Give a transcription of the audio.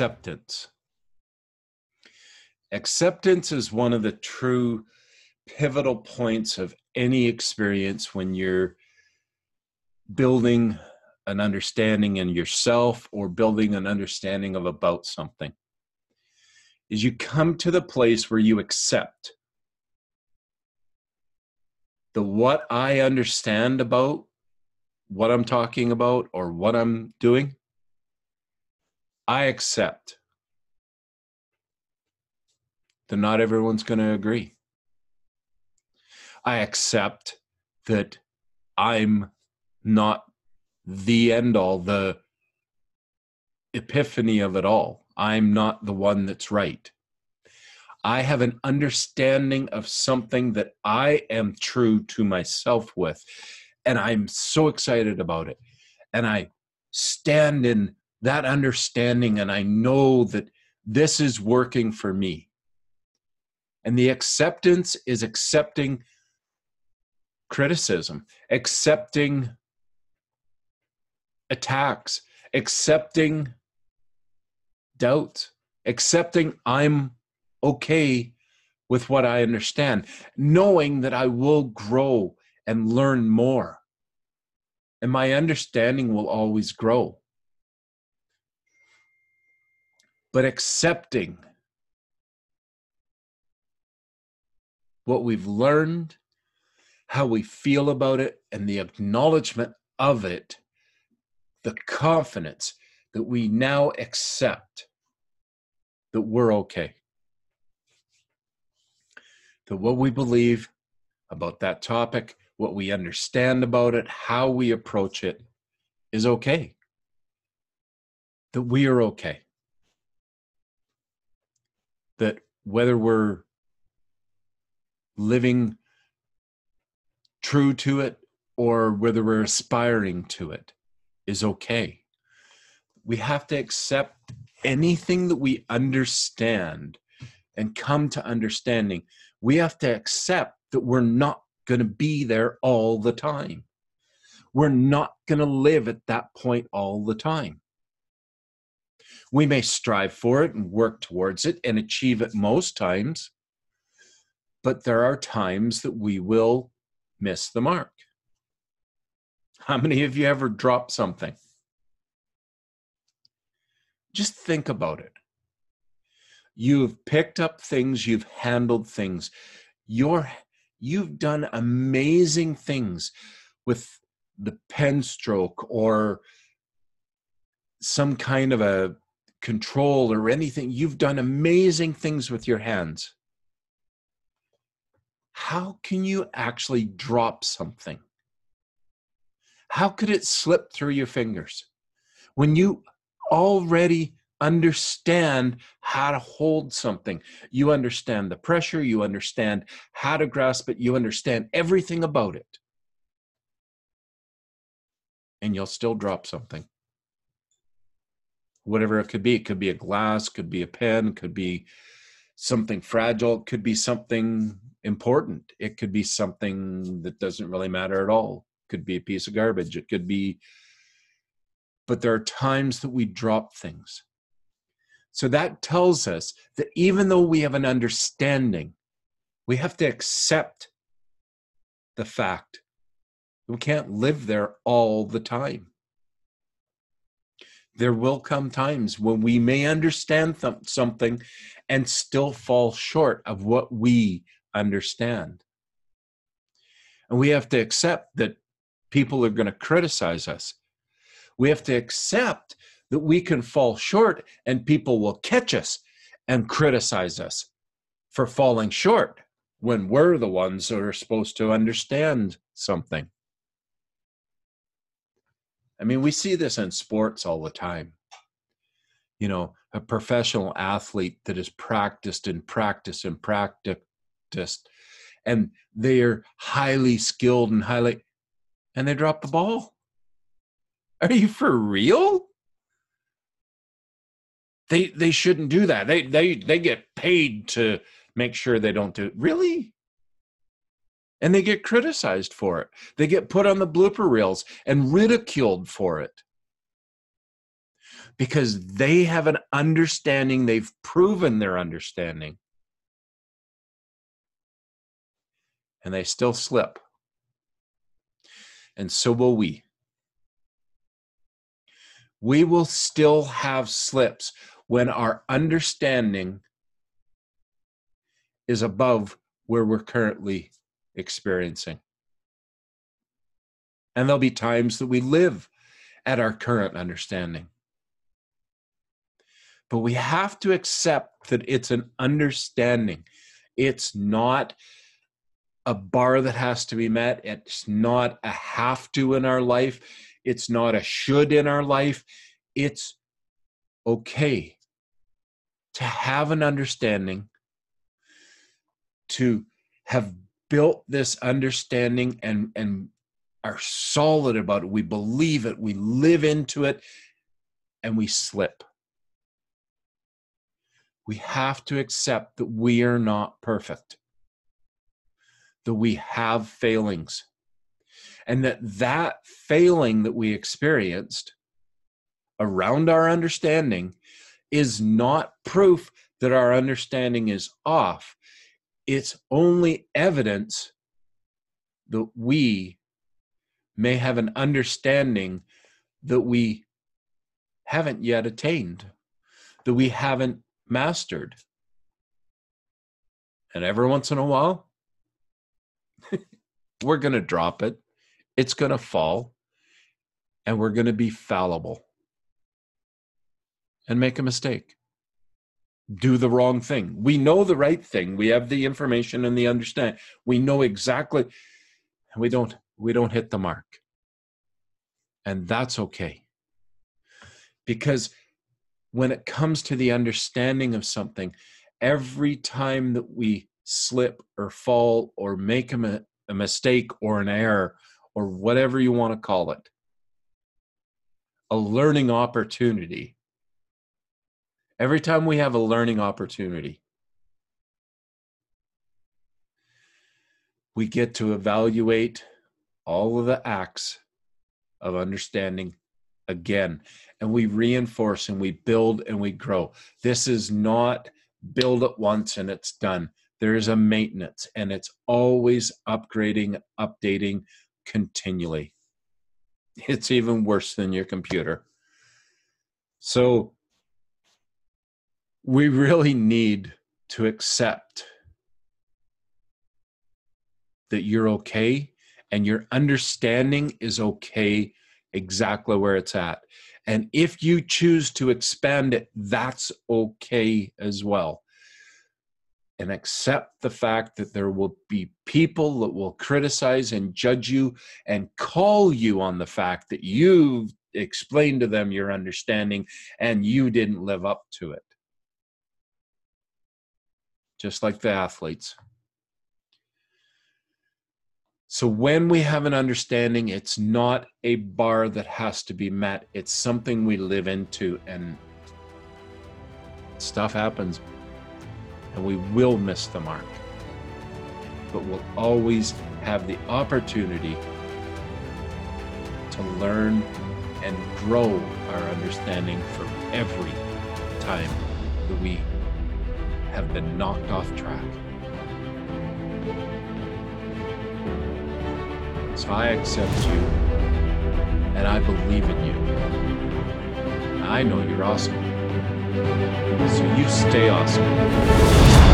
acceptance. Acceptance is one of the true pivotal points of any experience when you're building an understanding in yourself or building an understanding of about something is you come to the place where you accept the what I understand about what I'm talking about or what I'm doing, I accept that not everyone's going to agree. I accept that I'm not the end all, the epiphany of it all. I'm not the one that's right. I have an understanding of something that I am true to myself with, and I'm so excited about it. And I stand in that understanding, and I know that this is working for me. And the acceptance is accepting criticism, accepting attacks, accepting doubt, accepting I'm okay with what I understand, knowing that I will grow and learn more. And my understanding will always grow. But accepting what we've learned, how we feel about it, and the acknowledgement of it the confidence that we now accept that we're okay. That what we believe about that topic, what we understand about it, how we approach it is okay. That we are okay. That whether we're living true to it or whether we're aspiring to it, is okay. We have to accept anything that we understand and come to understanding. We have to accept that we're not going to be there all the time. We're not going to live at that point all the time. We may strive for it and work towards it and achieve it most times, but there are times that we will miss the mark. How many of you ever dropped something? Just think about it. You've picked up things, you've handled things. You're you've done amazing things with the pen stroke or some kind of a control or anything. You've done amazing things with your hands. How can you actually drop something? How could it slip through your fingers when you already understand how to hold something? You understand the pressure, you understand how to grasp it, you understand everything about it. And you'll still drop something. Whatever it could be, it could be a glass, could be a pen, could be something fragile, could be something important, it could be something that doesn't really matter at all. Could be a piece of garbage. It could be but there are times that we drop things. So that tells us that even though we have an understanding we have to accept the fact we can't live there all the time there will come times when we may understand th- something and still fall short of what we understand. And we have to accept that people are going to criticize us. We have to accept that we can fall short and people will catch us and criticize us for falling short when we're the ones that are supposed to understand something. I mean, we see this in sports all the time. You know, a professional athlete that has practiced and practiced and practiced, and they are highly skilled and highly, and they drop the ball. Are you for real? They they shouldn't do that. They they they get paid to make sure they don't do it. Really? And they get criticized for it. They get put on the blooper reels and ridiculed for it. Because they have an understanding, they've proven their understanding. And they still slip. And so will we we will still have slips when our understanding is above where we're currently experiencing. And there'll be times that we live at our current understanding. But we have to accept that it's an understanding. It's not a bar that has to be met. It's not a have to in our life. It's not a should in our life. It's okay to have an understanding, to have built this understanding and, and are solid about it. We believe it, we live into it, and we slip. We have to accept that we are not perfect, that we have failings and that that failing that we experienced around our understanding is not proof that our understanding is off it's only evidence that we may have an understanding that we haven't yet attained that we haven't mastered. And every once in a while we're going to drop it it's going to fall and we're going to be fallible and make a mistake do the wrong thing. We know the right thing. We have the information and the understand we know exactly and we don't we don't hit the mark. And that's okay. Because when it comes to the understanding of something every time that we slip or fall or make a, a mistake or an error or whatever you want to call it, a learning opportunity. Every time we have a learning opportunity, we get to evaluate all of the acts of understanding again. And we reinforce and we build and we grow. This is not build it once and it's done. There is a maintenance and it's always upgrading, updating, continually. It's even worse than your computer. So we really need to accept that you're okay and your understanding is okay exactly where it's at. And if you choose to expand it, that's okay as well and accept the fact that there will be people that will criticize and judge you and call you on the fact that you've explained to them your understanding and you didn't live up to it. Just like the athletes. So, when we have an understanding, it's not a bar that has to be met, it's something we live into, and stuff happens and we will miss the mark. But we'll always have the opportunity to learn and grow our understanding for every time that we have been knocked off track. So I accept you and I believe in you. I know you're awesome. So you stay awesome.